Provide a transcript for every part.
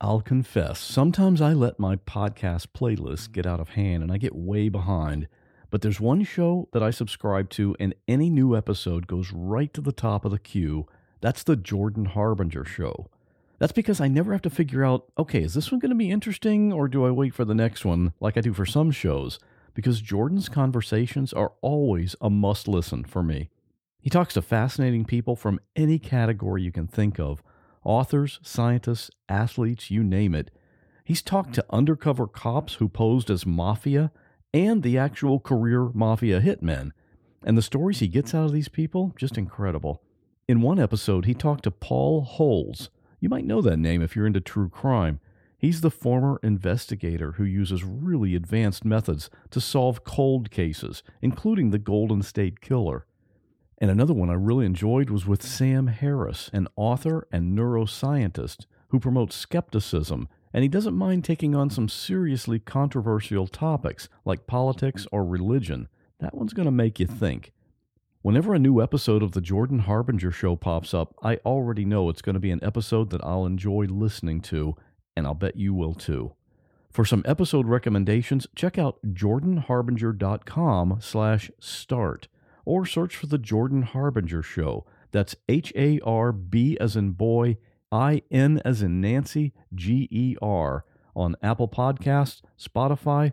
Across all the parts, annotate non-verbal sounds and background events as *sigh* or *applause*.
I'll confess, sometimes I let my podcast playlist get out of hand and I get way behind. But there's one show that I subscribe to, and any new episode goes right to the top of the queue. That's the Jordan Harbinger Show. That's because I never have to figure out, okay, is this one going to be interesting, or do I wait for the next one like I do for some shows? Because Jordan's conversations are always a must listen for me. He talks to fascinating people from any category you can think of authors, scientists, athletes, you name it. He's talked to undercover cops who posed as mafia and the actual career mafia hitmen. And the stories he gets out of these people, just incredible. In one episode, he talked to Paul Holes. You might know that name if you're into true crime. He's the former investigator who uses really advanced methods to solve cold cases, including the Golden State Killer. And another one I really enjoyed was with Sam Harris, an author and neuroscientist who promotes skepticism, and he doesn't mind taking on some seriously controversial topics like politics or religion. That one's going to make you think. Whenever a new episode of the Jordan Harbinger Show pops up, I already know it's going to be an episode that I'll enjoy listening to, and I'll bet you will too. For some episode recommendations, check out jordanharbinger.com slash start or search for The Jordan Harbinger Show. That's H A R B as in boy, I N as in Nancy, G E R on Apple Podcasts, Spotify,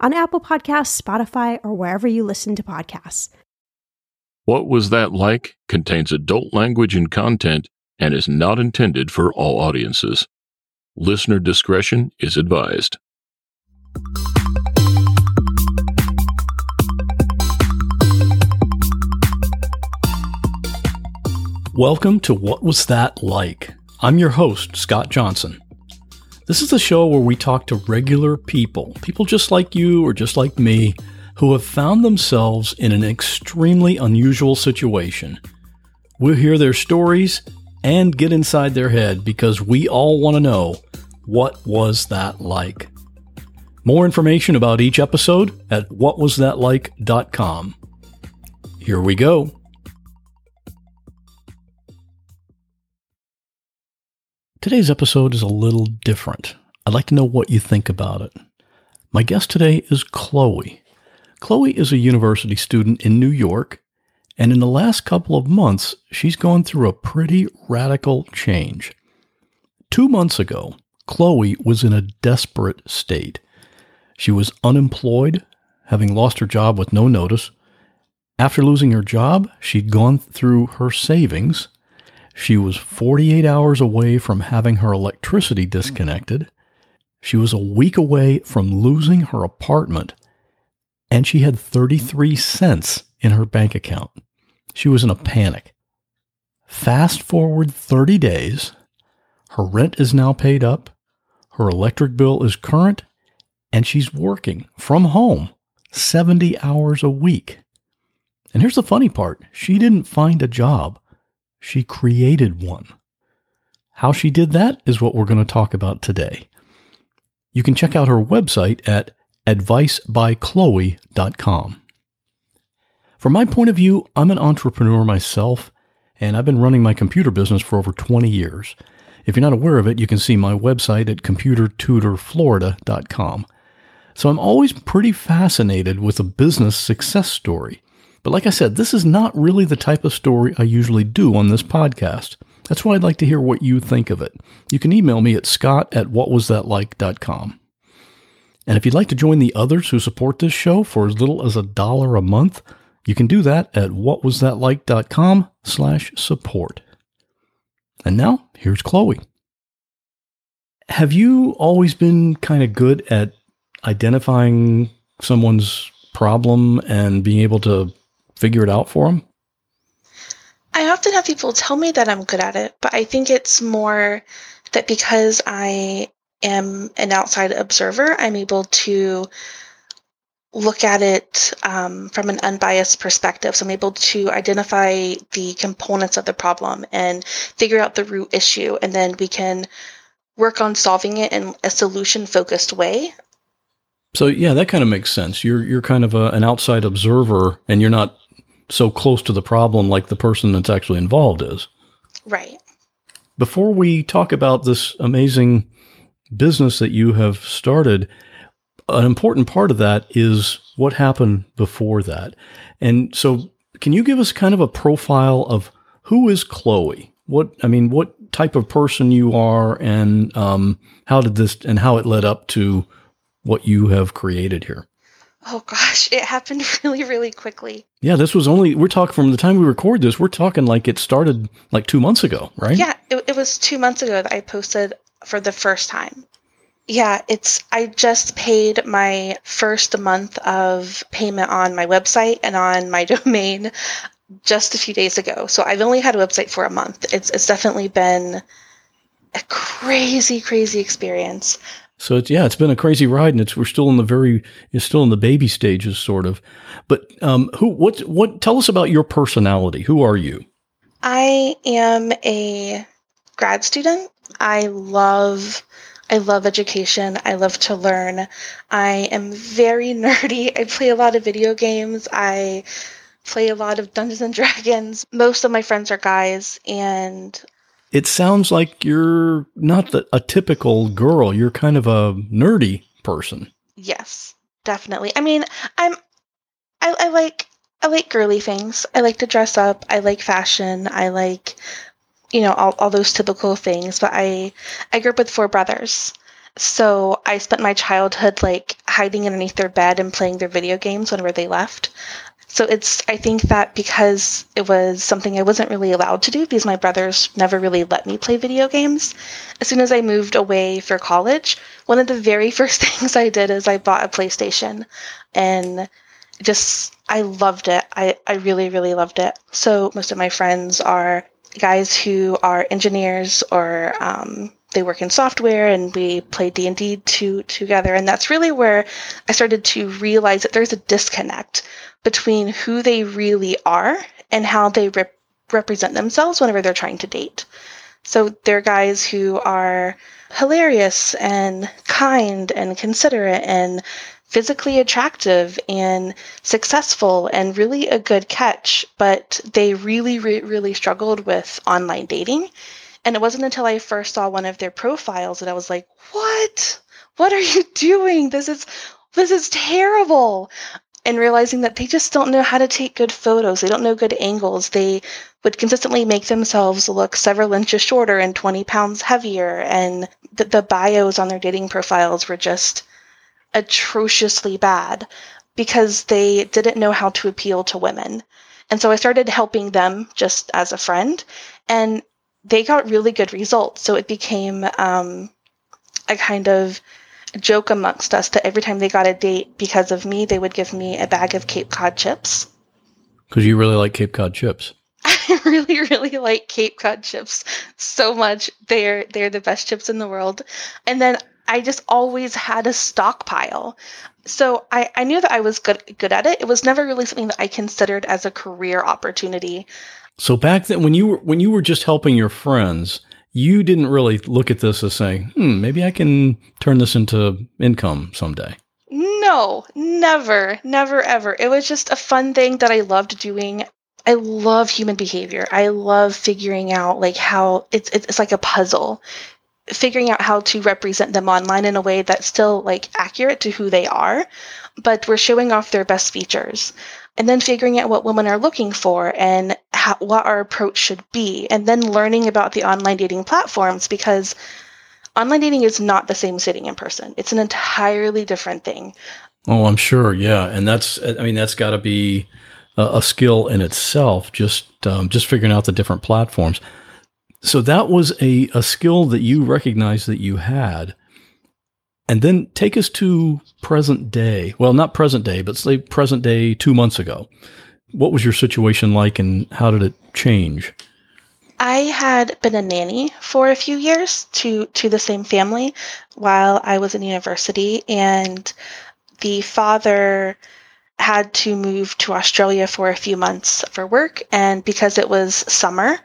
on Apple Podcasts, Spotify, or wherever you listen to podcasts. What Was That Like contains adult language and content and is not intended for all audiences. Listener discretion is advised. Welcome to What Was That Like? I'm your host, Scott Johnson. This is the show where we talk to regular people, people just like you or just like me, who have found themselves in an extremely unusual situation. We'll hear their stories and get inside their head because we all want to know what was that like. More information about each episode at whatwasthatlike.com. Here we go. Today's episode is a little different. I'd like to know what you think about it. My guest today is Chloe. Chloe is a university student in New York, and in the last couple of months, she's gone through a pretty radical change. Two months ago, Chloe was in a desperate state. She was unemployed, having lost her job with no notice. After losing her job, she'd gone through her savings she was 48 hours away from having her electricity mm-hmm. disconnected. She was a week away from losing her apartment. And she had 33 mm-hmm. cents in her bank account. She was in a panic. Fast forward 30 days. Her rent is now paid up. Her electric bill is current. And she's working from home 70 hours a week. And here's the funny part she didn't find a job. She created one. How she did that is what we're going to talk about today. You can check out her website at advicebychloe.com. From my point of view, I'm an entrepreneur myself, and I've been running my computer business for over 20 years. If you're not aware of it, you can see my website at computertutorflorida.com. So I'm always pretty fascinated with a business success story. But like I said, this is not really the type of story I usually do on this podcast. That's why I'd like to hear what you think of it. You can email me at scott at whatwasthatlike.com. And if you'd like to join the others who support this show for as little as a dollar a month, you can do that at whatwasthatlike.com slash support. And now, here's Chloe. Have you always been kind of good at identifying someone's problem and being able to figure it out for them? I often have people tell me that I'm good at it, but I think it's more that because I am an outside observer, I'm able to look at it um, from an unbiased perspective. So I'm able to identify the components of the problem and figure out the root issue, and then we can work on solving it in a solution focused way. So yeah, that kind of makes sense. You're you're kind of a, an outside observer, and you're not so close to the problem like the person that's actually involved is. Right. Before we talk about this amazing business that you have started, an important part of that is what happened before that. And so, can you give us kind of a profile of who is Chloe? What I mean, what type of person you are, and um, how did this and how it led up to what you have created here? Oh gosh, it happened *laughs* really, really quickly. Yeah, this was only, we're talking from the time we record this, we're talking like it started like two months ago, right? Yeah, it, it was two months ago that I posted for the first time. Yeah, it's, I just paid my first month of payment on my website and on my *laughs* domain just a few days ago. So I've only had a website for a month. It's, it's definitely been a crazy, crazy experience. So it's yeah, it's been a crazy ride, and it's we're still in the very it's still in the baby stages, sort of. But um, who what what tell us about your personality? Who are you? I am a grad student. I love I love education. I love to learn. I am very *laughs* nerdy. I play a lot of video games. I play a lot of Dungeons and Dragons. Most of my friends are guys, and it sounds like you're not the, a typical girl. You're kind of a nerdy person. Yes, definitely. I mean, I'm I, I like I like girly things. I like to dress up. I like fashion. I like you know all, all those typical things. But I I grew up with four brothers. So I spent my childhood like hiding underneath their bed and playing their video games whenever they left. So it's, I think that because it was something I wasn't really allowed to do because my brothers never really let me play video games. As soon as I moved away for college, one of the very *laughs* first things I did is I bought a PlayStation and just, I loved it. I, I really, really loved it. So most of my friends are guys who are engineers or um, they work in software and we play d&d to, together and that's really where i started to realize that there's a disconnect between who they really are and how they rep- represent themselves whenever they're trying to date. So they're guys who are hilarious and kind and considerate and physically attractive and successful and really a good catch, but they really, re- really struggled with online dating. And it wasn't until I first saw one of their profiles that I was like, what? What are you *laughs* doing? This is this is terrible and realizing that they just don't know how to take good photos. They don't know good angles. They would consistently make themselves look several inches shorter and 20 pounds heavier. And the, the bios on their dating profiles were just atrociously bad because they didn't know how to appeal to women. And so I started helping them just as a friend, and they got really good results. So it became um, a kind of joke amongst us that every time they got a date because of me, they would give me a bag of Cape Cod chips. Because you really like Cape Cod chips. *laughs* I really, really like Cape Cod chips so much. They're they're the best chips in the world. And then I just always had a stockpile. So I, I knew that I was good good at it. It was never really something that I considered as a career opportunity. So back then when you were when you were just helping your friends, you didn't really look at this as saying, hmm, maybe I can turn this into income someday. No, never, never, ever. It was just a fun thing that I loved doing. I love human behavior. I love figuring out like how it's it's like a puzzle. Figuring out how to represent them online in a way that's still like accurate to who they are, but we're showing off their best features. And then figuring out what women are looking for and how, what our approach should be, and then learning about the online dating platforms because online dating is not the same sitting in person. It's an entirely different thing. Oh, I'm sure. Yeah, and that's I mean that's got to be a, a, skill in itself. Just um, just figuring out the different platforms. So that was a a skill that you recognized that you had. And then take us to present day. Well, not present day, but say present day two months ago. What was your situation like and how did it change? I had been a nanny for a few years to to the same family while I was in university and the father had to move to Australia for a few months for work and because it was summer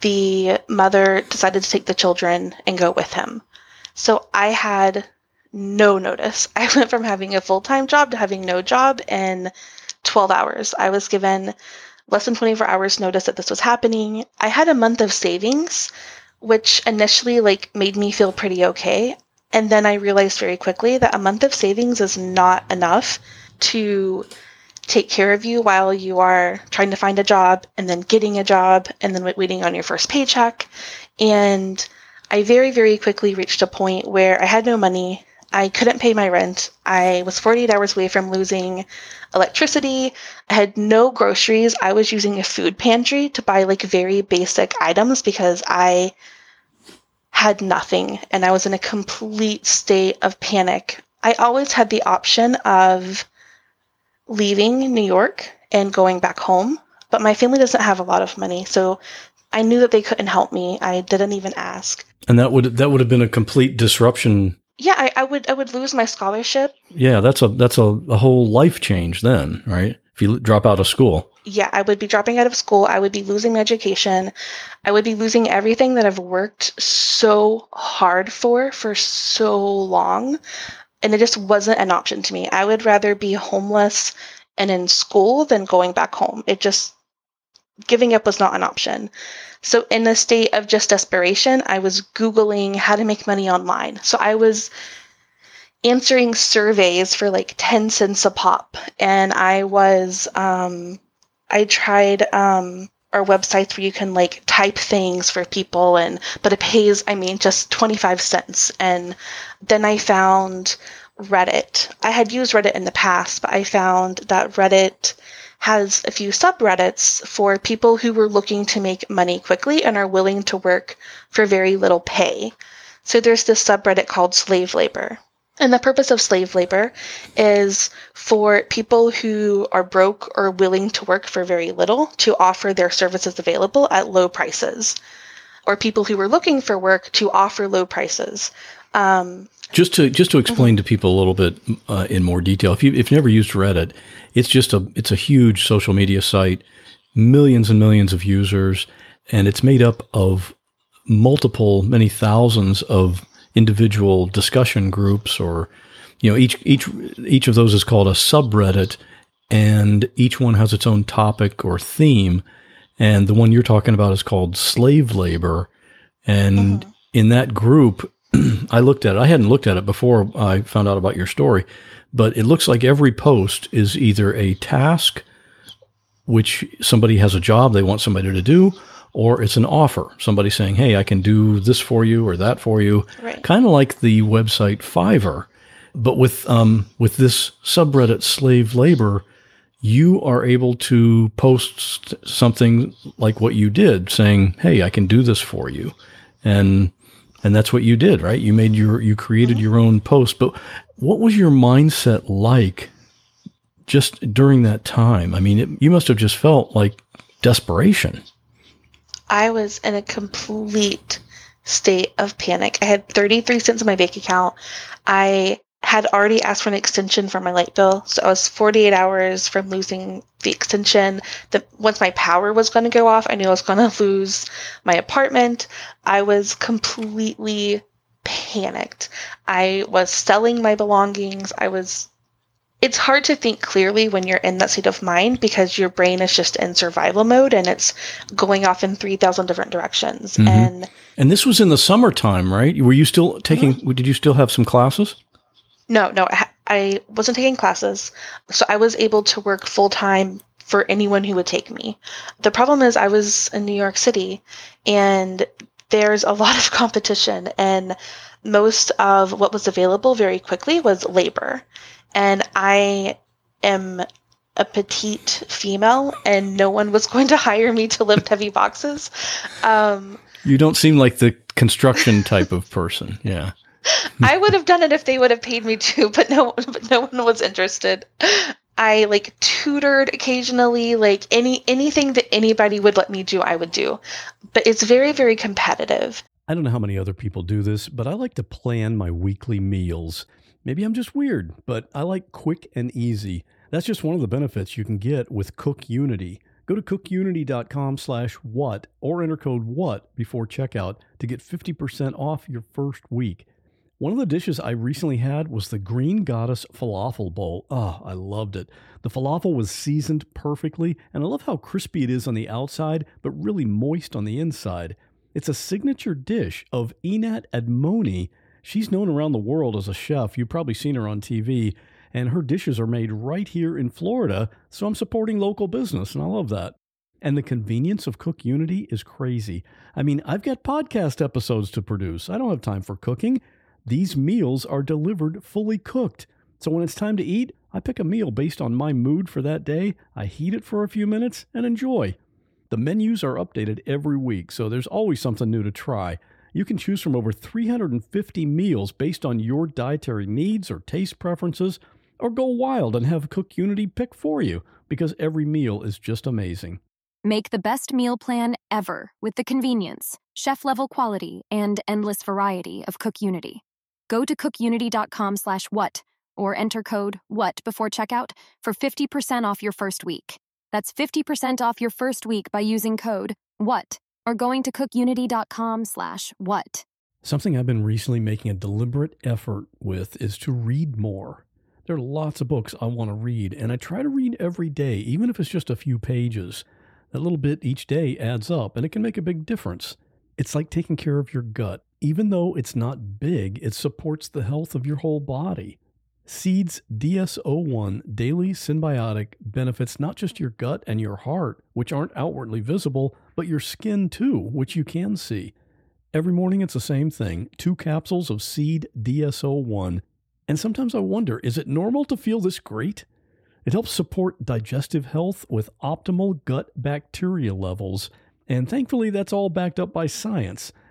the mother decided to take the children and go with him. So I had no notice. *laughs* I went from having a full-time job to having no job in 12 hours. I was given less than 24 hours notice that this was happening. I had a month of savings, which initially like made me feel pretty okay. And then I realized very quickly that a month of savings is not enough to take care of you while you are trying to find a job and then getting a job and then waiting on your first paycheck. And I very, very quickly reached a point where I had no money. I couldn't pay my rent. I was 48 hours away from losing electricity. I had no groceries. I was using a food pantry to buy like very basic items because I had nothing and I was in a complete state of panic. I always had the option of leaving New York and going back home, but my family doesn't have a lot of money. So I knew that they couldn't help me. I didn't even ask. And that would that would have been a complete disruption yeah, I, I, would I would lose my scholarship. Yeah, that's a that's a, a whole life change then, right? If you drop out of school. Yeah, I would be dropping out of school. I would be losing my education. I would be losing everything that I've worked so hard for for so long, and it just wasn't an option to me. I would rather be homeless and in school than going back home. It just giving up was not an option. So, in a state of just desperation, I was Googling how to make money online. So, I was answering surveys for like 10 cents a pop. And I was, um, I tried, um, our websites where you can like type things for people and but it pays i mean just 25 cents and then i found reddit i had used reddit in the past but i found that reddit has a few subreddits for people who were looking to make money quickly and are willing to work for very little pay. So there's this subreddit called slave labor. And the purpose of slave labor is for people who are broke or willing to work for very little to offer their services available at low prices, or people who are looking for work to offer low prices. Um, just to just to explain to people a little bit uh, in more detail, if you if you've never used Reddit, it's just a it's a huge social media site, millions and millions of users, and it's made up of multiple, many thousands of individual discussion groups or you know each each each of those is called a subreddit and each one has its own topic or theme and the one you're talking about is called slave labor and mm-hmm. in that group I looked at it I hadn't looked at it before I found out about your story but it looks like every post is either a task, which somebody has a job they want somebody to do, or it's an offer. Somebody saying, hey, I can do this for you or that for you. Right. Kind of like the website Fiverr. But with, um, with this subreddit slave labor, you are able to post something like what you did, saying, "Hey, I can do this for you," and and that's what you did, right? You made your you created your own post. But what was your mindset like just during that time? I mean, it, you must have just felt like desperation. I was in a complete state of panic. I had 33 cents in my bank account. I had already asked for an extension for my light bill, so I was 48 hours from losing the extension. That once my power was going to go off, I knew I was going *laughs* to lose my apartment. I was completely panicked. I was selling my belongings. I was it's hard to think clearly when you're in that state of mind because your brain is just in survival mode and it's going off in 3000 different directions mm-hmm. and and this was in the summertime right were you still taking mm-hmm. did you still have some classes no no i wasn't taking classes so i was able to work full time for anyone who would take me the problem is i was in new york city and there's a *laughs* lot of competition and most of what was available very quickly was labor and I am a petite female, and no one was *laughs* going to hire me to lift heavy boxes. Um, you don't seem like the construction type of person. Yeah. *laughs* I would have done it if they would have paid me to, but no, *laughs* but no one was interested. I like tutored occasionally, like any anything that anybody would let me do, I would do. But it's very, very competitive. I don't know how many other people do this, but I like to plan my weekly meals. Maybe I'm just weird, but I like quick and easy. That's just one of the benefits you can get with Cook Unity. Go to cookunity.com slash what or enter code what before checkout to get 50% off your first week. One of the dishes I recently had was the Green Goddess Falafel Bowl. Oh, I loved it. The falafel was seasoned perfectly, and I love how crispy it is on the outside, but really moist on the inside. It's a signature dish of Einat Admony, She's known around the world as a chef. You've probably seen her on TV, and her dishes are made right here in Florida. So I'm supporting local business, and I love that. And the convenience of Cook Unity is crazy. I mean, I've got podcast episodes to produce. I don't have time for cooking. These meals are delivered fully cooked. So when it's time to eat, I pick a meal based on my mood for that day. I heat it for a few minutes and enjoy. The menus are updated every week, so there's always something new to try. You can choose from over 350 meals based on your dietary needs or taste preferences, or go wild and have Cook Unity pick for you because every meal is just amazing. Make the best meal plan ever with the convenience, chef level quality, and endless variety of Cook Unity. Go to cookunity.com slash what or enter code WHAT before checkout for 50% off your first week. That's 50% off your first week by using code WHAT or going to cookunity.com slash what. Something I've been recently making a deliberate effort with is to read more. There are lots of books I want to read, and I try to read every day, even if it's just a few pages. That little bit each day adds up, and it can make a big difference. It's like taking care of your gut. Even though it's not big, it supports the health of your whole body. Seeds DS01 Daily Synbiotic benefits not just your gut and your heart, which aren't outwardly visible, but your skin too, which you can see. Every morning it's the same thing two capsules of Seed DS01. And sometimes I wonder is it normal to feel this great? It helps support digestive health with optimal gut bacteria levels. And thankfully, that's all backed up by science,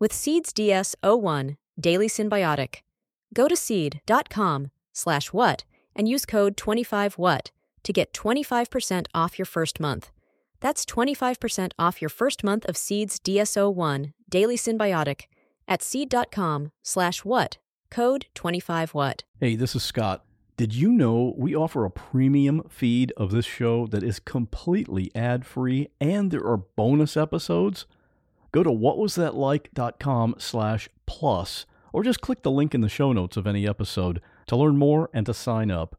with Seeds DS01 Daily Synbiotic. Go to seed.com slash what and use code 25what to get 25% off your first month. That's 25% off your first month of Seed's DS01 Daily Synbiotic at seed.com slash what, code 25what. Hey, this is Scott. Did you know we offer a premium feed of this show that is completely ad-free and there are bonus episodes? Go to whatwasthatlike.com slash plus or just click the link in the show notes of any episode to learn more and to sign up.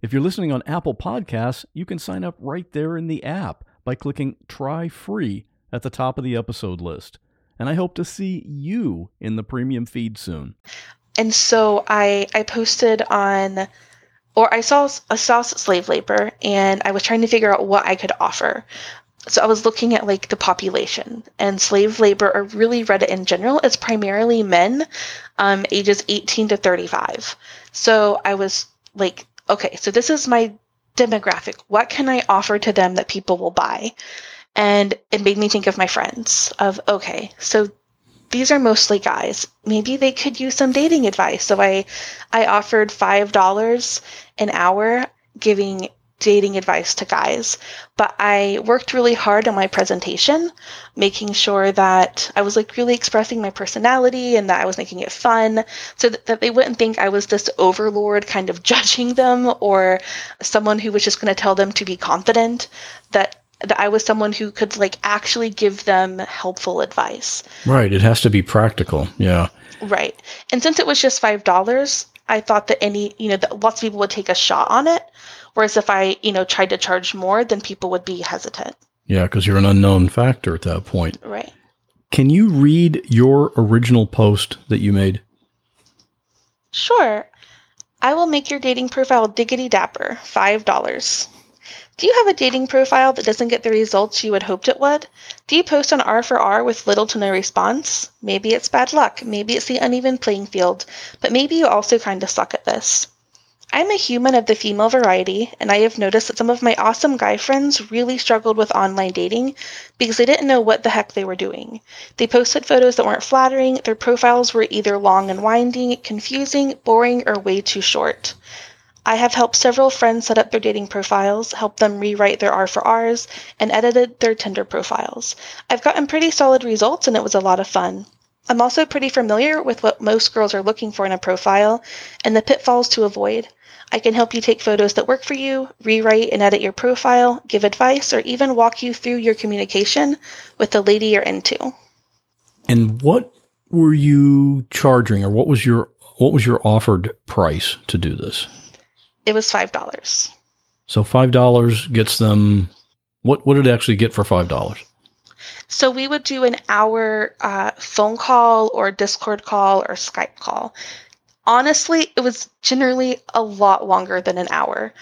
If you're listening on Apple Podcasts, you can sign up right there in the app by clicking Try Free at the top of the episode list. And I hope to see you in the premium feed soon. And so I I posted on or I saw a saw slave labor and I was trying to figure out what I could offer so I was looking at like the population and slave labor or really Reddit in general is primarily men um, ages 18 to 35. So I was like, okay, so this is my demographic. What can I offer to them that people will buy? And it made me think of my friends of, okay, so these are mostly guys. Maybe they could use some dating advice. So I I offered $5 an hour giving dating advice to guys, but I worked really hard on my presentation, making sure that I was like really expressing my personality and that I was making it fun so that, that they wouldn't think I was this overlord kind of *laughs* judging them or someone who was just going to tell them to be confident that that I was someone who could like actually give them helpful advice. Right, it has to be practical. Yeah. Right. And since it was just $5, I thought that any, you know, that lots of people would take a shot on it. Whereas if I, you know, tried to charge more, then people would be hesitant. Yeah, because you're an unknown factor at that point. Right. Can you read your original post that you made? Sure. I will make your dating profile diggity dapper. $5. Do you have a dating profile that doesn't get the results you had hoped it would? Do you post on R4R with little to no response? Maybe it's bad luck, maybe it's the uneven playing field, but maybe you also kind of suck at this. I'm a human of the female variety, and I have noticed that some of my awesome guy friends really struggled with online dating because they didn't know what the heck they were doing. They posted photos that weren't flattering, their profiles were either long and winding, confusing, boring, or way too short. I have helped several friends set up their dating profiles, helped them rewrite their R4Rs, and edited their Tinder profiles. I've gotten pretty solid results, and it was a lot of fun. I'm also pretty familiar with what most girls are looking for in a profile and the pitfalls to avoid. I can help you take photos that work for you, rewrite and edit your profile, give advice, or even walk you through your communication with the lady you're into. And what were you charging or what was your what was your offered price to do this? It was five dollars. So five dollars gets them what what did it actually get for five dollars? So we would do an hour uh, phone call or Discord call or Skype call honestly, it was generally a lot longer than an hour.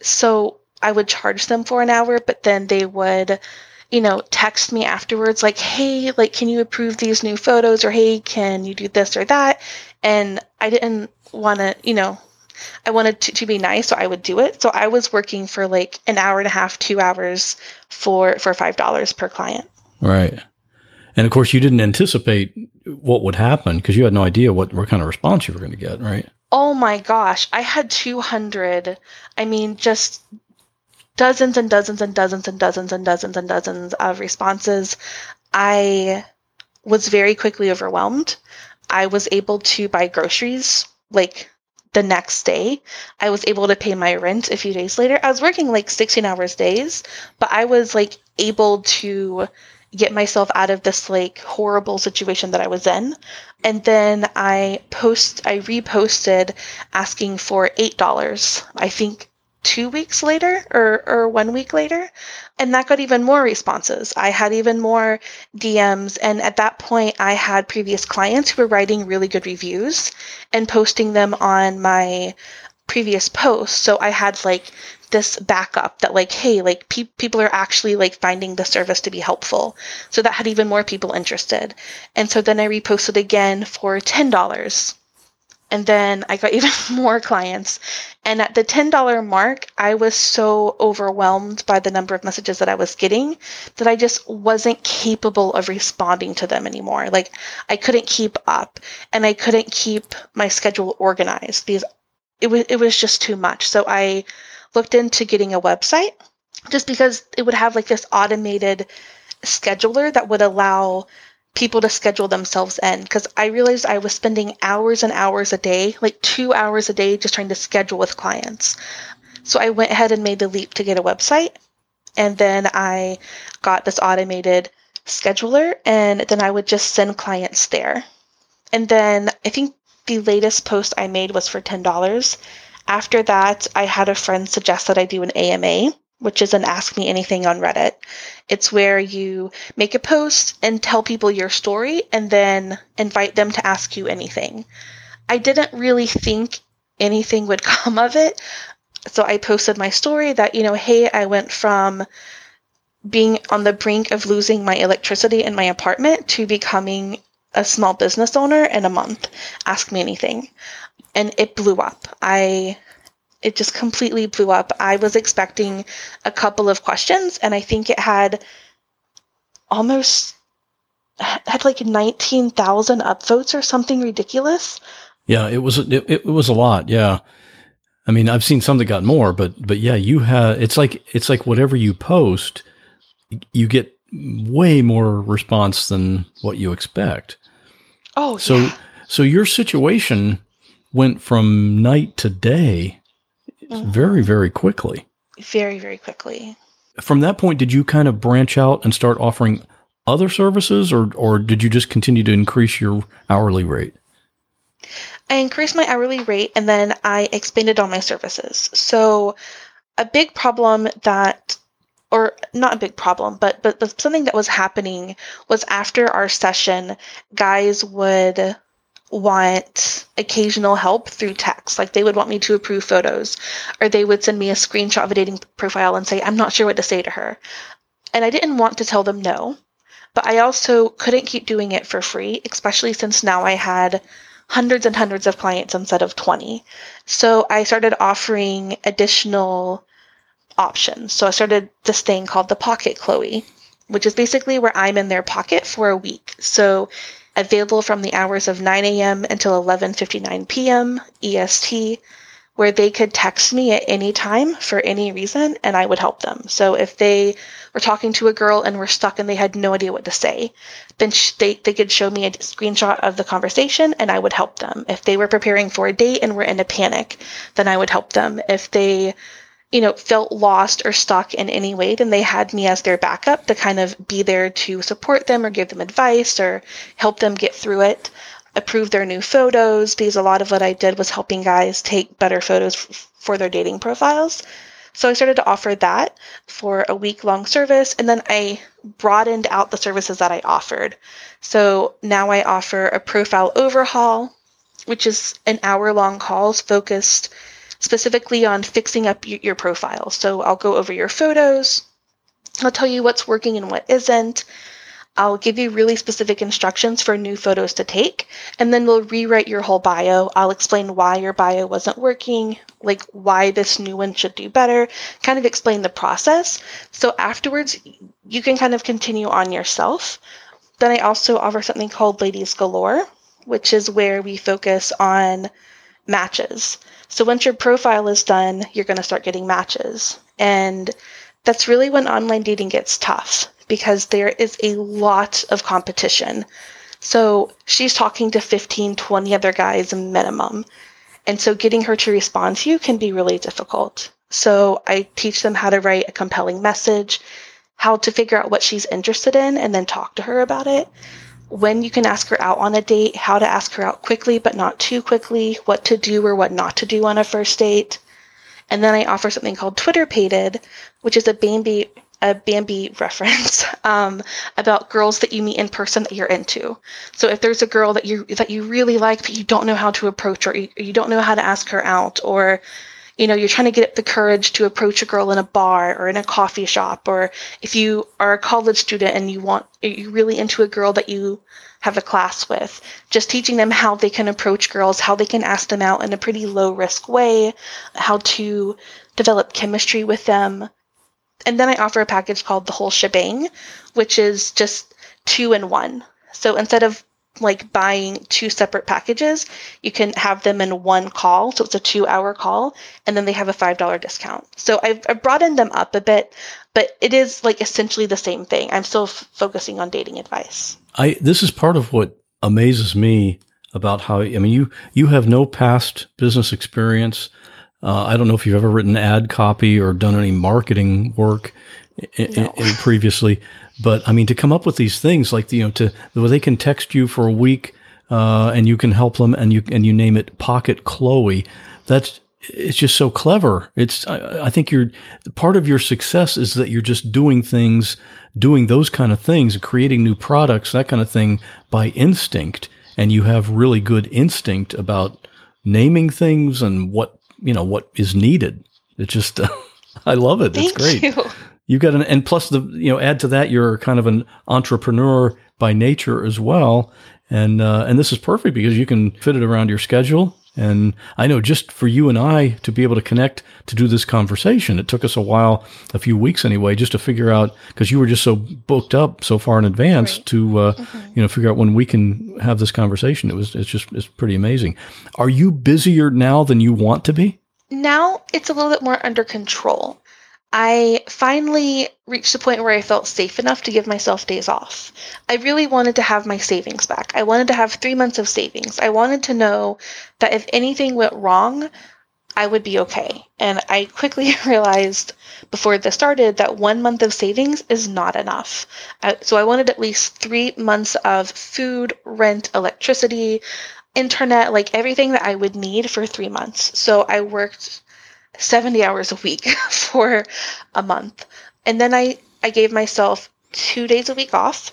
So I would charge them for an hour, but then they would, you know, text me afterwards, like, hey, like, can you approve these new photos? Or hey, can you do this or that? And I didn't want to, you know, I wanted to, to be nice, so I would do it. So I was working for like an hour and a half, two hours for for five dollars per client. Right. And of course, you didn't anticipate what would happen because you had no idea what, what kind of response you were going to get, right? Oh my gosh, I had 200. I mean, just dozens and dozens and dozens and dozens and dozens and dozens of responses. I was very quickly overwhelmed. I was able to buy groceries like the next day. I was able to pay my rent a few days later. I was working like 16 hours days, but I was like able to get myself out of this like horrible situation that I was in. And then I post I reposted asking for eight dollars. I think two weeks later or, or one week later. And that got even more responses. I had even more DMs. And at that point, I had previous clients who were writing really good reviews and posting them on my previous posts. So I had like this backup that like hey like pe- people are actually like finding the service to be helpful. So that had even more people interested. And so then i reposted again for $10 and then i got *laughs* even more clients. And at the $10 mark i was so overwhelmed by the number of messages that i was getting that i just wasn't capable of responding to them anymore. Like i couldn't keep up and i couldn't keep my schedule organized because it was it was just too much. So i looked into getting a website just because it would have like this automated scheduler that would allow people to schedule themselves in because I realized I was spending hours and hours a day, like two hours a day, just trying to schedule with clients. So I went ahead and made the leap to get a website. And then I got this automated scheduler, and then I would just send clients there. And then I think the latest post I made was for $10. After that, I had a friend suggest that I do an AMA, which is an Ask Me Anything on Reddit. It's where you make a post and tell people your story and then invite them to ask you anything. I didn't really think anything would *laughs* come of it. So I posted my story that, you know, hey, I went from being on the brink of losing my electricity in my apartment to becoming a small business owner in a month. Ask me anything and it blew up. I it just completely blew up. I was expecting a couple of questions and I think it had almost had like 19,000 upvotes or something ridiculous. Yeah, it was it, it was a lot, yeah. I mean, I've seen some that got more, but but yeah, you have. It's like it's like whatever you post, you get way more response than what you expect. Oh, So yeah. so your situation went from night to day Mhm. very very quickly. very, very quickly. From that point, did you kind of branch out and start offering other services, or or did you just continue to increase your hourly rate? I increased my hourly rate and then I expanded on my services. So a big problem that or not a big problem, but, but but something that was happening was after our session, guys would want occasional help through text. Like they would want me to approve photos, or they would send me a screenshot of a dating profile and say, I'm not sure what to say to her. And I didn't want to tell them no, but I also couldn't keep doing it for free, especially since now I had hundreds and hundreds of clients instead of 20. So I started offering additional options. So I started this thing called the Pocket Chloe, which is basically where I'm in their pocket for a week. So available from the hours of 9 a.m. until 11:59 p.m. EST, where they could text me at any time for any reason and I would help them. So if they were talking to a girl and were stuck and they had no idea what to say, then sh- they, they could show me a screenshot of the conversation and I would help them. If they were preparing for a date and were in a panic, then I would help them. If they, you know, felt lost or stuck in any way, then they had me as their backup to kind of be there to support them or give them advice or help them get through it, approve their new photos, because a lot of what I did was helping guys take better photos f- for their dating profiles. So I started to offer that for a week long service, and then I broadened out the services that I offered. So now I offer a profile overhaul, which is an hour long calls focused specifically on fixing up your profile. So I'll go over your photos, I'll tell you what's working and what isn't. I'll give you really specific instructions for new photos to take, and then we'll rewrite your whole bio. I'll explain why your bio wasn't working, like why this new one should do better, kind of explain the process. So afterwards, you can kind of continue on yourself. Then I also offer something called Ladies Galore, which is where we focus on matches. So once your profile is done, you're going to start getting matches. And that's really when online dating gets tough because there is a lot of competition. So she's talking to 15, 20 other guys minimum. And so getting her to respond to you can be really difficult. So I teach them how to write a compelling message, how to figure out what she's interested in, and then talk to her about it. When you can ask her out on a date, how to ask her out quickly but not too quickly, what to do or what not to do on a first date. And then I offer something called Twitter Pated, which is a Bambi a Bambi *laughs* reference um, about girls that you meet in person that you're into. So if there's a girl that you that you really like but you don't know how to approach or you, you don't know how to ask her out or you know you're trying to get the courage to approach a girl in a bar or in a coffee shop or if you are a college student and you want you're really into a girl that you have a class with just teaching them how they can approach girls how they can ask them out in a pretty low risk way how to develop chemistry with them and then I offer a package called the whole shebang, which is just two in one. So instead of like buying two separate packages, you can have them in one call. So it's a two hour call, and then they have a $5 discount. So I've, I've broadened them up a bit, but it is like essentially the same thing. I'm still f- focusing on dating advice. I this is part of what amazes me about how I mean you you have no past business experience. Uh, I don't know if you've ever written ad copy or done any marketing work i- i- No. i- previously, but I mean to come up with these things like you know to where they can text you for a week uh, and you can help them and you and you name it Pocket Chloe. That's it's just so clever. It's I, I think you're part of your success is that you're just doing things, doing those kind of things, creating new products, that kind of thing by instinct, and you have really good instinct about naming things and what you know what is needed. It's just *laughs* I love it. Thank it's great. you. You've got an, and plus the, you know, add to that, you're kind of an entrepreneur by nature as well. And, uh, and this is perfect because you can fit it around your schedule. And I know just for you and I to be able to connect to do this conversation, it took us a while, a few weeks anyway, just to figure out because you were just so booked up so far in advance Right. to, uh, you know, figure out when we can have this conversation. It was, it's just, it's pretty amazing. Are you busier now than you want to be? now it's a little bit more under control. I finally reached a point where I felt safe enough to give myself days off. I really wanted to have my savings back. I wanted to have three months of savings. I wanted to know that if anything went wrong, I would be okay. And I quickly *laughs* realized before this started that one month of savings is not enough. So I wanted at least three months of food, rent, electricity, internet, like everything that I would need for three months. So I worked 70 hours a week *laughs* for a month. And then I, I gave myself two days a week off.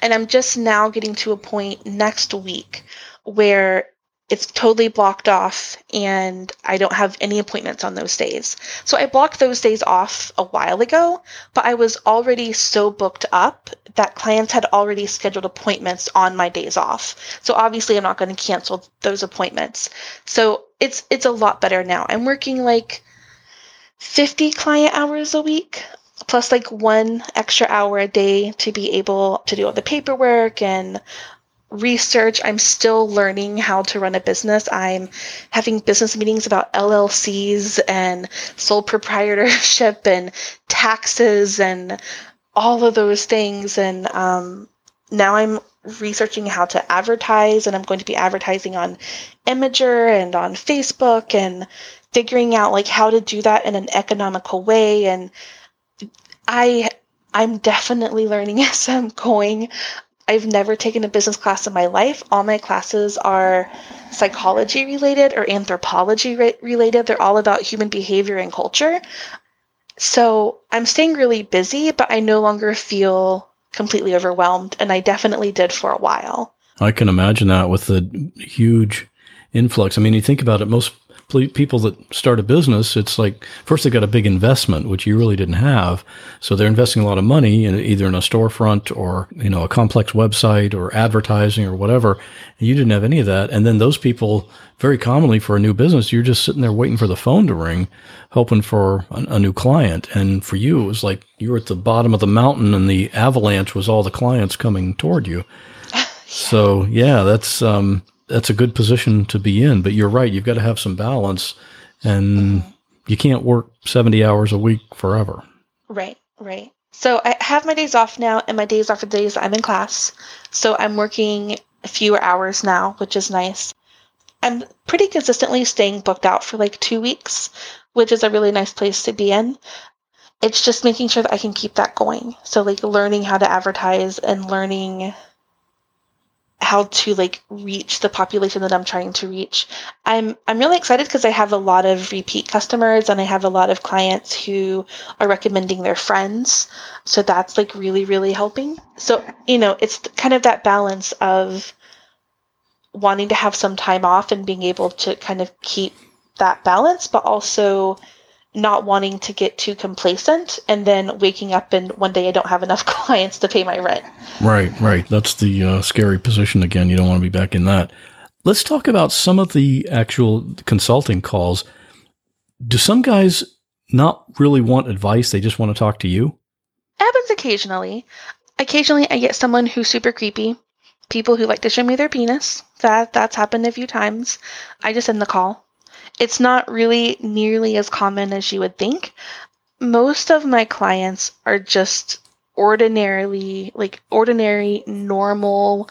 And I'm just now getting to a point next week where it's totally blocked off and I don't have any appointments on those days. So I blocked those days off a while ago, but I was already so booked up that clients had already scheduled appointments on my days off. So obviously I'm not going to cancel those appointments. So it's it's a lot better now. I'm working like 50 client hours a week plus like one extra hour a day to be able to do all the paperwork and research. I'm still learning how to run a business. I'm having business meetings about LLCs and sole proprietorship and taxes and all of those things. And um, now I'm researching how to advertise, and I'm going to be advertising on Imgur and on Facebook and figuring out like how to do that in an economical way. And I I'm definitely learning *laughs* as I'm going. I've never taken a business class in my life. All my classes are psychology related or anthropology re- related. They're all about human behavior and culture. So I'm staying really busy, but I no longer feel completely overwhelmed. And I definitely did for a while. I can imagine that with the huge influx. I mean, you think about it, most people that start a business, it's like first they got a big investment, which you really didn't have. So they're investing a lot of money in either in a storefront or you know a complex website or advertising or whatever. And you didn't have any of that, and then those people very commonly for a new business, you're just sitting there waiting for the phone to ring, hoping for a, a new client. And for you, it was like you were at the bottom of the mountain, and the avalanche was all the clients coming toward you. *laughs* So yeah, that's um, that's a good position to be in. But you're right; you've got to have some balance, and mm-hmm. you can't work seventy hours a week forever. Right, right. So I have my days off now, and my days off are the days I'm in class. So I'm working fewer hours now, which is nice. I'm pretty consistently staying booked out for like two weeks, which is a really nice place to be in. It's just making sure that I can keep that going. So, like, learning how to advertise and learning how to like reach the population that I'm trying to reach. I'm I'm really excited because I have a lot of repeat customers and I have a lot of clients who are recommending their friends. So that's like really really helping. So, you know, it's kind of that balance of wanting to have some time off and being able to kind of keep that balance but also not wanting to get too complacent and then waking up and one day I don't have enough *laughs* clients to pay my rent. Right, right. That's the uh, scary position again. You don't want to be back in that. Let's talk about some of the actual consulting calls. Do some guys not really want advice? They just want to talk to you? Happens occasionally. Occasionally, I get someone who's super creepy. People who like to show me their penis. That that's happened a few times. I just end the call it's not really nearly as common as you would think. Most of my clients are just ordinarily, like ordinary, normal,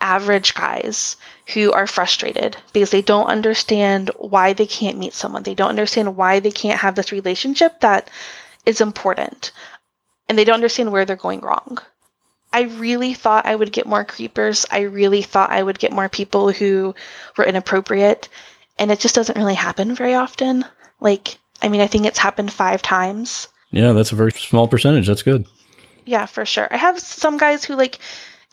average guys who are frustrated because they don't understand why they can't meet someone. They don't understand why they can't have this relationship that is important. And they don't understand where they're going wrong. I really thought I would get more creepers. I really thought I would get more people who were inappropriate and it just doesn't really happen very often. Like, I mean, I think it's happened five times. Yeah, that's a very small percentage. That's good. Yeah, for sure. I have some guys who like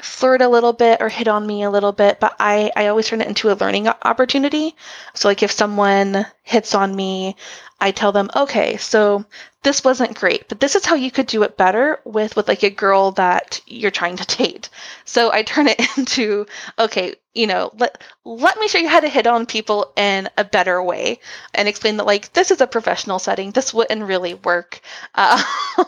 flirt a little bit or hit on me a little bit, but I, I always turn it into a learning opportunity. So, like, if someone hits on me, I tell them, okay, so this wasn't great, but this is how you could do it better with with like a girl that you're trying to date. So I turn it *laughs* into, okay, you know, let let me show you how to hit on people in a better way, and explain that like this is a professional setting. This wouldn't really work. Um,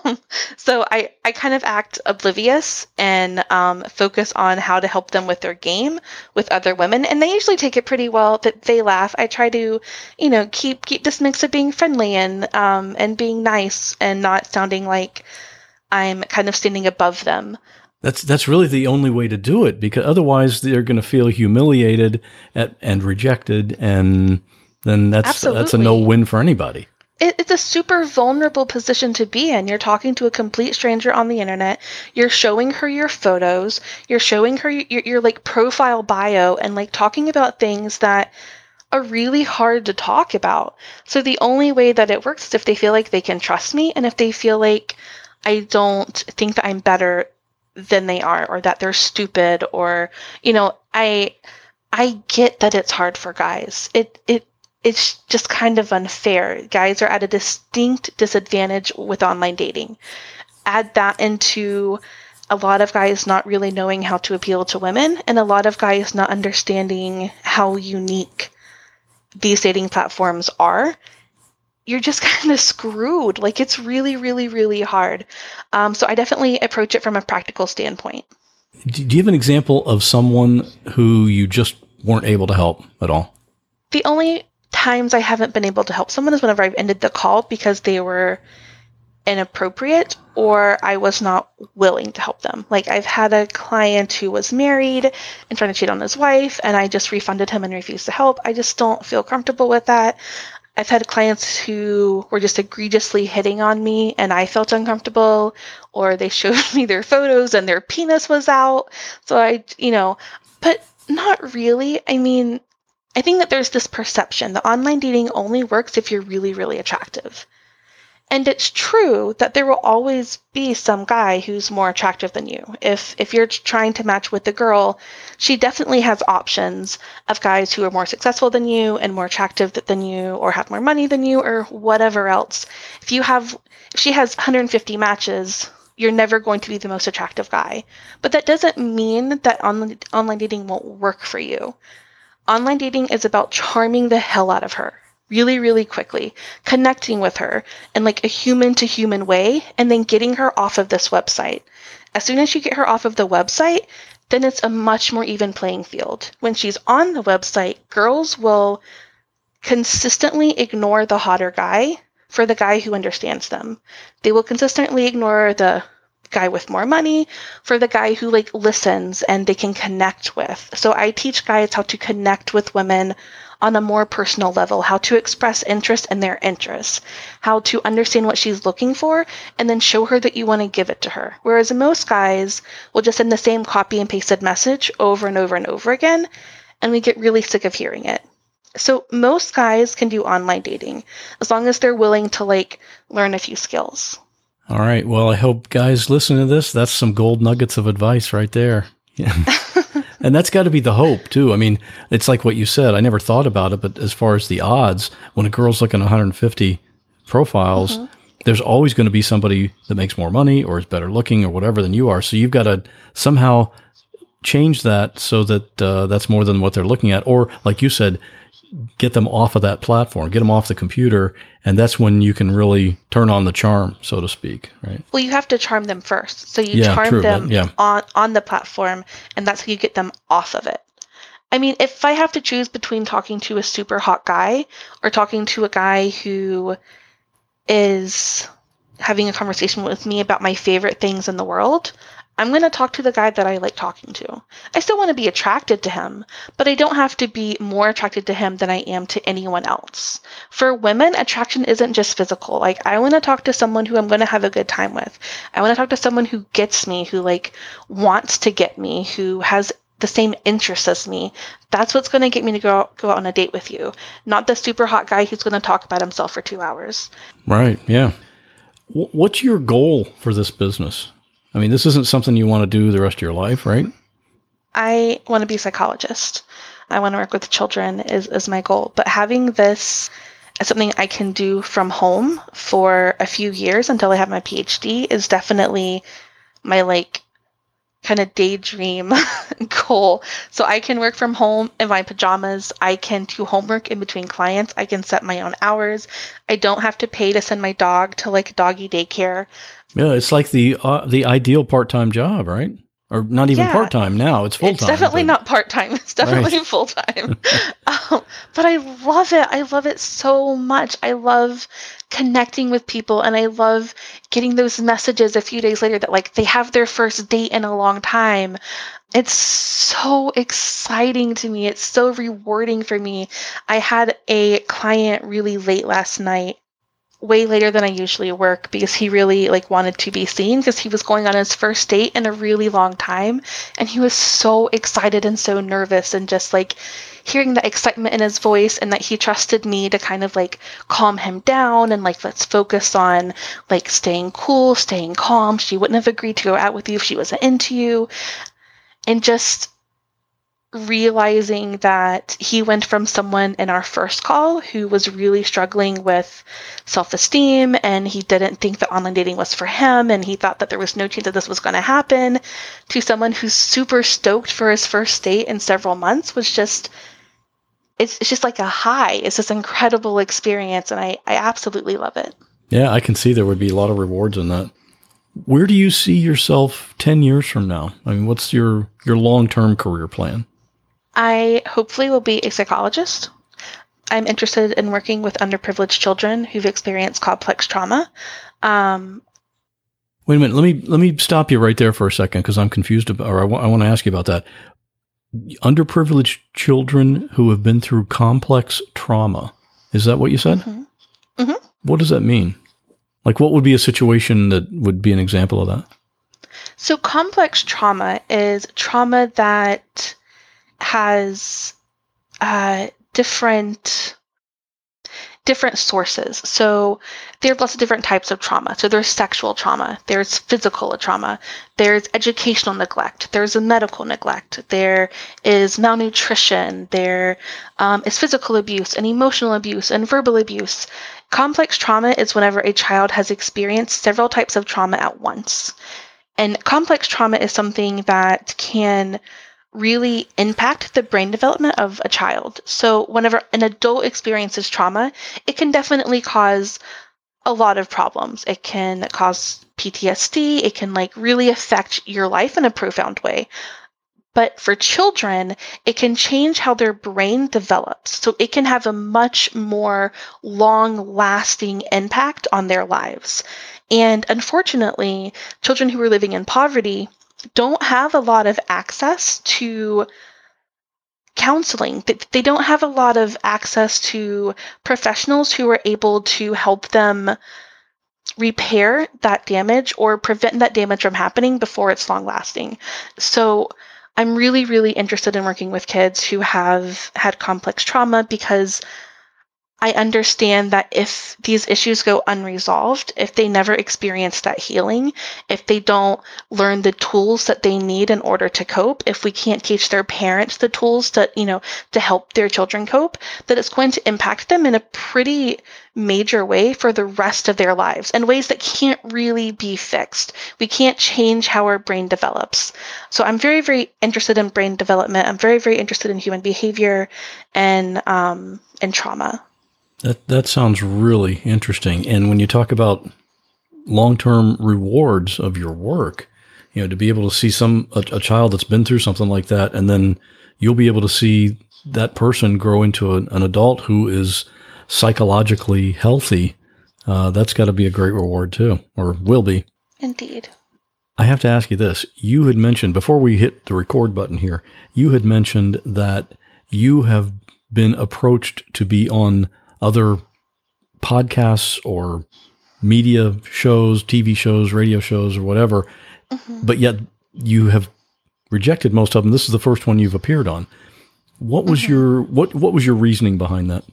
*laughs* so I, I kind of act oblivious and um, focus on how to help them with their game with other women, and they usually take it pretty well. But they laugh. I try to, you know, keep keep this mix of being friendly and um, and being nice and not sounding like I'm kind of standing above them. That's that's really the only way to do it because otherwise they're going to feel humiliated at, and rejected, and then that's Absolutely. that's a no win for anybody it, it's a super vulnerable position to be in. You're talking to a complete stranger on the internet. You're showing her your photos. You're showing her your, your like profile bio and like talking about things that are really hard to talk about. So the only way that it works is if they feel like they can trust me and if they feel like I don't think that I'm better than they are or that they're stupid or you know, I I get that it's hard for guys. It it it's just kind of unfair. Guys are at a distinct disadvantage with online dating. Add that into a lot of guys not really knowing how to appeal to women, and a lot of guys not understanding how unique these dating platforms are. You're just *laughs* kind of screwed. Like, it's really, really, really hard. Um, so, I definitely approach it from a practical standpoint. Do you have an example of someone who you just weren't able to help at all? The only times I haven't been able to help someone is whenever I've ended the call because they were inappropriate or I was not willing to help them. Like I've had a client who was married and trying to cheat on his wife and I just refunded him and refused to help. I just don't feel comfortable with that. I've had clients who were just egregiously hitting on me and I felt uncomfortable or they showed *laughs* me their photos and their penis was out. So I, you know, but not really. I mean, I think that there's this perception that online dating only works if you're really, really attractive. And it's true that there will always be some guy who's more attractive than you. If if you're trying to match with a girl, she definitely has options of guys who are more successful than you and more attractive than you or have more money than you or whatever else. If you have if she has 150 matches, you're never going to be the most attractive guy. But that doesn't mean that online online dating won't work for you. Online dating is about charming the hell out of her really, really quickly, connecting with her in like a human to human way, and then getting her off of this website. As soon as you get her off of the website, then it's a much more even playing field. When she's on the website, girls will consistently ignore the hotter guy for the guy who understands them. They will consistently ignore the guy with more money, for the guy who like listens and they can connect with. So I teach guys how to connect with women on a more personal level, how to express interest in their interests, how to understand what she's looking for, and then show her that you want to give it to her. Whereas most guys will just send the same copy and pasted message over and over and over again, and we get really sick of hearing it. So most guys can do online dating as long as they're willing to like learn a few skills. All right. Well, I hope guys listen to this. That's some gold nuggets of advice right there. Yeah. *laughs* *laughs* and that's got to be the hope too. I mean, it's like what you said. I never thought about it, but as far as the odds, when a girl's looking 150 profiles, mm-hmm. there's always going to be somebody that makes more money or is better looking or whatever than you are. So you've got to somehow change that so that uh, that's more than what they're looking at. Or like you said, get them off of that platform, get them off the computer, and that's when you can really turn on the charm, so to speak, right? Well, you have to charm them first. So you yeah, charm true, them yeah. on on the platform, and that's how you get them off of it. I mean, if I have to choose between talking to a super hot guy or talking to a guy who is having a conversation with me about my favorite things in the world, I'm going to talk to the guy that I like talking to. I still want to be attracted to him, but I don't have to be more attracted to him than I am to anyone else. For women, attraction isn't just physical. Like, I want to talk to someone who I'm going to have a good time with. I want to talk to someone who gets me, who, like, wants to get me, who has the same interests as me. That's what's going to get me to go go out on a date with you, not the super hot guy who's going to talk about himself for two hours. Right. Yeah. What's your goal for this business? I mean, this isn't something you want to do the rest of your life, right? I want to be a psychologist. I want to work with children is, is my goal. But having this as something I can do from home for a few years until I have my PhD is definitely my like kind of daydream *laughs* goal. So I can work from home in my pajamas. I can do homework in between clients. I can set my own hours. I don't have to pay to send my dog to like doggy daycare. Yeah, it's like the uh, the ideal part time job, right? Or not even Yeah. part time now. It's full time. It's definitely not part time. It's definitely Right. full time. *laughs* um, but I love it. I love it so much. I love connecting with people and I love getting those messages a few days later that like they have their first date in a long time. It's so exciting to me. It's so rewarding for me. I had a client really late last night way later than I usually work because he really like wanted to be seen because he was going on his first date in a really long time and he was so excited and so nervous and just like hearing the excitement in his voice and that he trusted me to kind of like calm him down and like let's focus on like staying cool, staying calm. She wouldn't have agreed to go out with you if she wasn't into you. And just realizing that he went from someone in our first call who was really struggling with self esteem and he didn't think that online dating was for him and he thought that there was no chance that this was going to happen to someone who's super stoked for his first date in several months was just. It's, it's just like a high. It's this incredible experience, and I, I absolutely love it. Yeah, I can see there would be a lot of rewards in that. Where do you see yourself 10 years from now? I mean, what's your, your long term career plan? I hopefully will be a psychologist. I'm interested in working with underprivileged children who've experienced complex trauma. Um, Wait a minute. Let me let me stop you right there for a second because I'm confused about, or I want to ask you about that. Underprivileged children who have been through complex trauma. Is that what you said? Mhm. Mhm. What does that mean? Like, what would be a situation that would be an example of that? so, complex trauma is trauma that has uh, different different sources. So there are lots of different types of trauma. So there's sexual trauma, there's physical trauma, there's educational neglect, there's a medical neglect, there is malnutrition, there um, is physical abuse and emotional abuse and verbal abuse. Complex trauma is whenever a child has experienced several types of trauma at once. And complex trauma is something that can really impact the brain development of a child. So, whenever an adult experiences trauma, it can definitely cause a lot of problems. It can cause PTSD, it can like really affect your life in a profound way. But for children, it can change how their brain develops. So it can have a much more long lasting impact on their lives. And unfortunately, children who are living in poverty don't have a lot of access to counseling. They- don't have a lot of access to professionals who are able to help them repair that damage or prevent that damage from happening before it's long lasting. So I'm really, really interested in working with kids who have had complex trauma because I understand that if these issues go unresolved, if they never experience that healing, if they don't learn the tools that they need in order to cope, if we can't teach their parents the tools that, you know, to help their children cope, that it's going to impact them in a pretty major way for the rest of their lives in ways that can't really be fixed. We can't change how our brain develops. So I'm very, very interested in brain development. I'm very, very interested in human behavior and um, and trauma. That that sounds really interesting. And when you talk about long-term rewards of your work, you know, to be able to see some a, a child that's been through something like that, and then you'll be able to see that person grow into an, an adult who is psychologically healthy. Uh, that's got to be a great reward too, or will be. Indeed. I have to ask you this. You had mentioned before we hit the record button here, you had mentioned that you have been approached to be on other podcasts or media shows, TV shows, radio shows, or whatever, Mhm. but yet you have rejected most of them. This is the first one you've appeared on. What was Mhm. your what what was your reasoning behind that?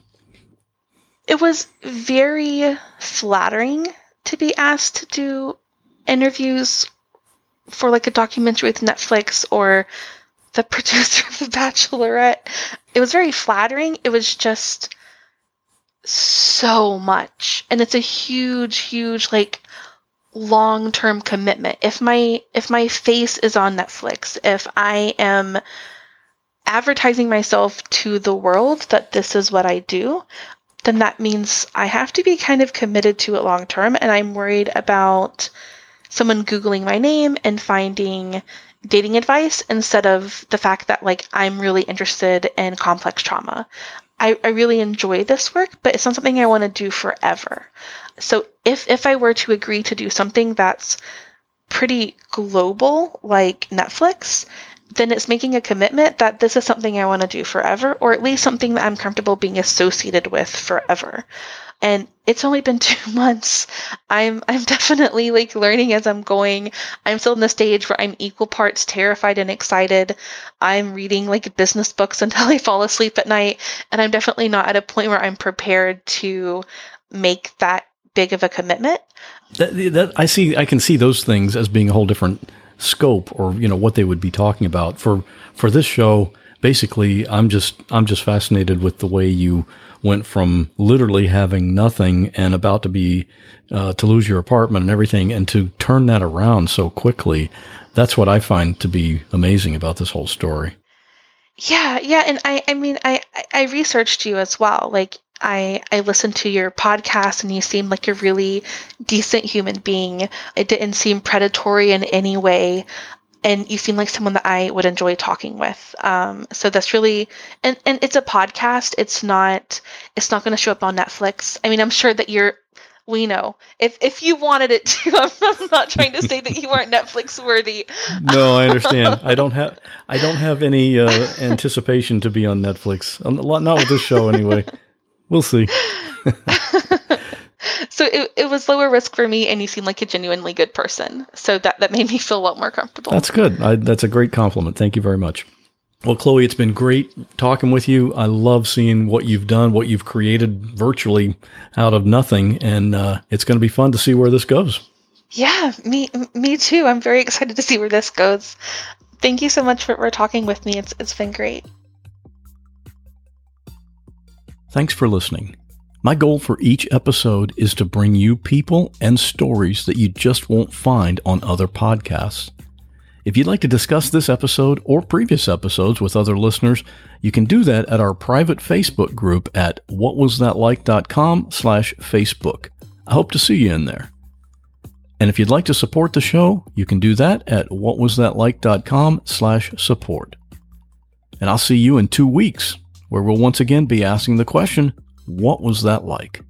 It was very flattering to be asked to do interviews for like a documentary with Netflix or the *laughs* producer of The Bachelorette. It was very flattering. It was just so much. And it's a huge, huge like long-term commitment. If my if my face is on Netflix, if I am advertising myself to the world that this is what I do, then that means I have to be kind of committed to it long term and I'm worried about someone googling my name and finding dating advice instead of the fact that like I'm really interested in complex trauma. I, I really enjoy this work, but it's not something I want to do forever. So if if I were to agree to do something that's pretty global like Netflix, then it's making a commitment that this is something I want to do forever, or at least something that I'm comfortable being associated with forever and it's only been *laughs* two months. I'm I'm definitely like learning as I'm going. I'm still in the stage where I'm equal parts terrified and excited. I'm reading like business books *laughs* until I fall asleep at night, and I'm definitely not at a point where I'm prepared to make that big of a commitment. That, that I see I can see those things as being a whole different scope or you know what they would be talking about for for this show basically i'm just i'm just fascinated with the way you went from literally having nothing and about to be uh, to lose your apartment and everything, and to turn that around so quickly. That's what I find to be amazing about this whole story. Yeah, yeah, and I, I mean, I, I researched you as well. Like, I, I listened to your podcast, and you seemed like a really decent human being. It didn't seem predatory in any way and you seem like someone that I would enjoy talking with. Um, so that's really and and it's a podcast. It's not it's not going to show up on Netflix. I mean, I'm sure that you're. We know if if you wanted it to. *laughs* I'm, not trying to say that you aren't Netflix worthy. No, I understand. *laughs* I don't have I don't have any uh, anticipation to be on Netflix. Not with this show anyway. We'll see. *laughs* so it, it was lower risk for me and you seem like a genuinely good person. So that, that made me feel a lot more comfortable. That's good. I, that's a great compliment. Thank you very much. Well chloe it's been great talking with you. I love seeing what you've done what you've created virtually out of nothing and uh, it's going to be fun to see where this goes. Yeah me me too. I'm very excited to see where this goes. Thank you so much for, for talking with me. It's, it's been great. Thanks for listening my goal for each episode is to bring you people and stories that you just won't find on other podcasts. If you'd like to discuss this episode or previous episodes with other listeners, you can do that at our private Facebook group at whatwasthatlike.com slash Facebook. I hope to see you in there. And if you'd like to support the show, you can do that at whatwasthatlike.com slash support. And I'll see you in two weeks, where we'll once again be asking the question, what was that like?